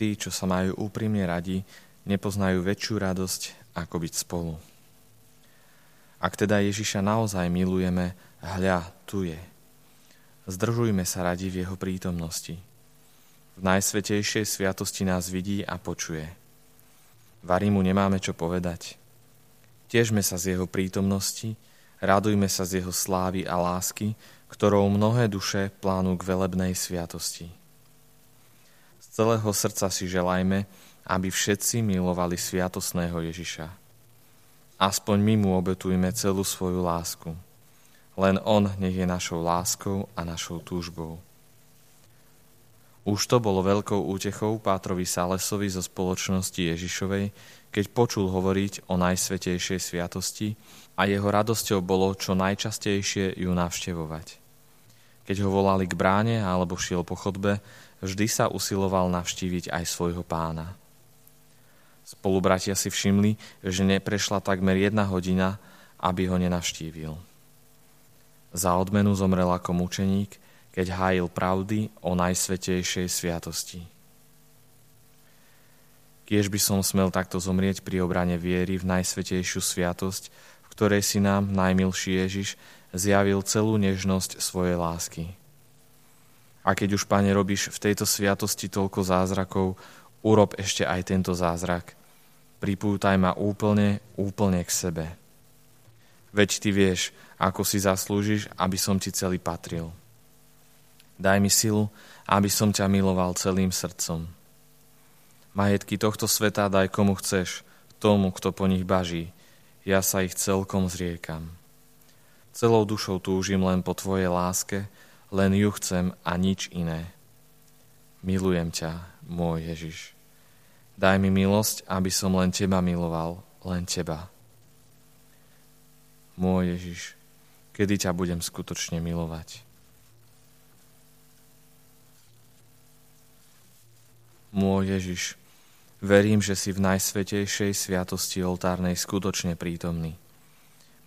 Tí, čo sa majú úprimne radi, nepoznajú väčšiu radosť, ako byť spolu. Ak teda Ježiša naozaj milujeme, hľa, tu je. Zdržujme sa radi v jeho prítomnosti. V najsvetejšej sviatosti nás vidí a počuje. Vary mu nemáme čo povedať. Težme sa z jeho prítomnosti, radujme sa z jeho slávy a lásky, ktorou mnohé duše plánú k velebnej sviatosti. Celého srdca si želajme, aby všetci milovali sviatosného Ježiša. Aspoň my mu obetujme celú svoju lásku. Len on nech je našou láskou a našou túžbou. Už to bolo veľkou útechou Pátrovi Salesovi zo spoločnosti Ježišovej, keď počul hovoriť o najsvetejšej sviatosti a jeho radosťou bolo čo najčastejšie ju navštevovať. Keď ho volali k bráne alebo šiel po chodbe, vždy sa usiloval navštíviť aj svojho pána. Spolubratia si všimli, že neprešla takmer jedna hodina, aby ho nenavštívil. Za odmenu zomrel ako mučeník, keď hájil pravdy o najsvetejšej sviatosti. Kiež by som smel takto zomrieť pri obrane viery v najsvetejšiu sviatosť, v ktorej si nám najmilší Ježiš zjavil celú nežnosť svojej lásky. A keď už, Pane, robíš v tejto sviatosti toľko zázrakov, urob ešte aj tento zázrak. Pripútaj ma úplne, úplne k sebe. Veď ty vieš, ako si zaslúžiš, aby som ti celý patril. Daj mi silu, aby som ťa miloval celým srdcom Majetky tohto sveta daj komu chceš, tomu, kto po nich baží. Ja sa ich celkom zriekam. Celou dušou túžim len po Tvojej láske, len ju chcem a nič iné. Milujem ťa, môj Ježiš. Daj mi milosť, aby som len Teba miloval, len Teba. Môj Ježiš, kedy ťa budem skutočne milovať? Môj Ježiš, Verím, že si v najsvetejšej sviatosti oltárnej skutočne prítomný.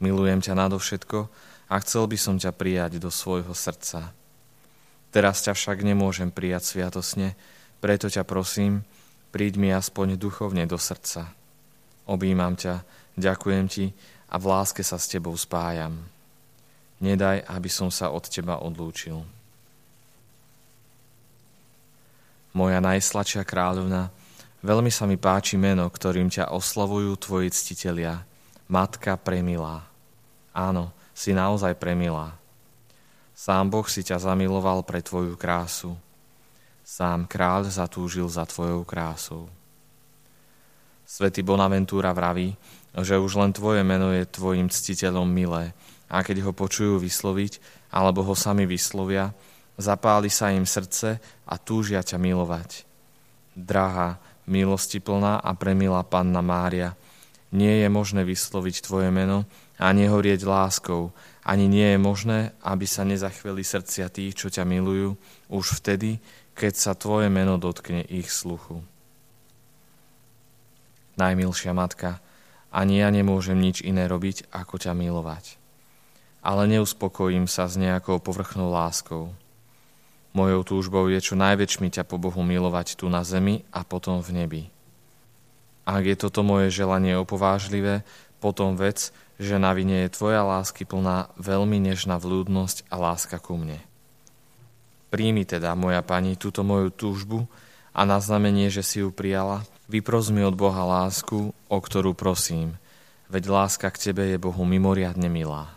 Milujem ťa nadovšetko a chcel by som ťa prijať do svojho srdca. Teraz ťa však nemôžem prijať sviatosne, preto ťa prosím, príď mi aspoň duchovne do srdca. Objímam ťa, ďakujem ti a v láske sa s tebou spájam. Nedaj, aby som sa od teba odlúčil. Moja najsladšia kráľovna, Veľmi sa mi páči meno, ktorým ťa oslavujú tvoji ctitelia. Matka premilá. Áno, si naozaj premilá. Sám Boh si ťa zamiloval pre tvoju krásu. Sám kráľ zatúžil za tvojou krásou. Svetý Bonaventúra vraví, že už len tvoje meno je tvojim ctiteľom milé a keď ho počujú vysloviť alebo ho sami vyslovia, zapáli sa im srdce a túžia ťa milovať. Drahá, milosti plná a premilá Panna Mária. Nie je možné vysloviť Tvoje meno a nehorieť láskou. Ani nie je možné, aby sa nezachveli srdcia tých, čo ťa milujú, už vtedy, keď sa Tvoje meno dotkne ich sluchu. Najmilšia matka, ani ja nemôžem nič iné robiť, ako ťa milovať. Ale neuspokojím sa s nejakou povrchnou láskou – Mojou túžbou je čo najväčšmi ťa po Bohu milovať tu na zemi a potom v nebi. Ak je toto moje želanie opovážlivé, potom vec, že na vine je tvoja lásky plná veľmi nežná vľúdnosť a láska ku mne. Príjmi teda, moja pani, túto moju túžbu a na znamenie, že si ju prijala, vypros mi od Boha lásku, o ktorú prosím, veď láska k tebe je Bohu mimoriadne milá.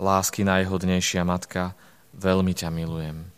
Lásky najhodnejšia matka, veľmi ťa milujem.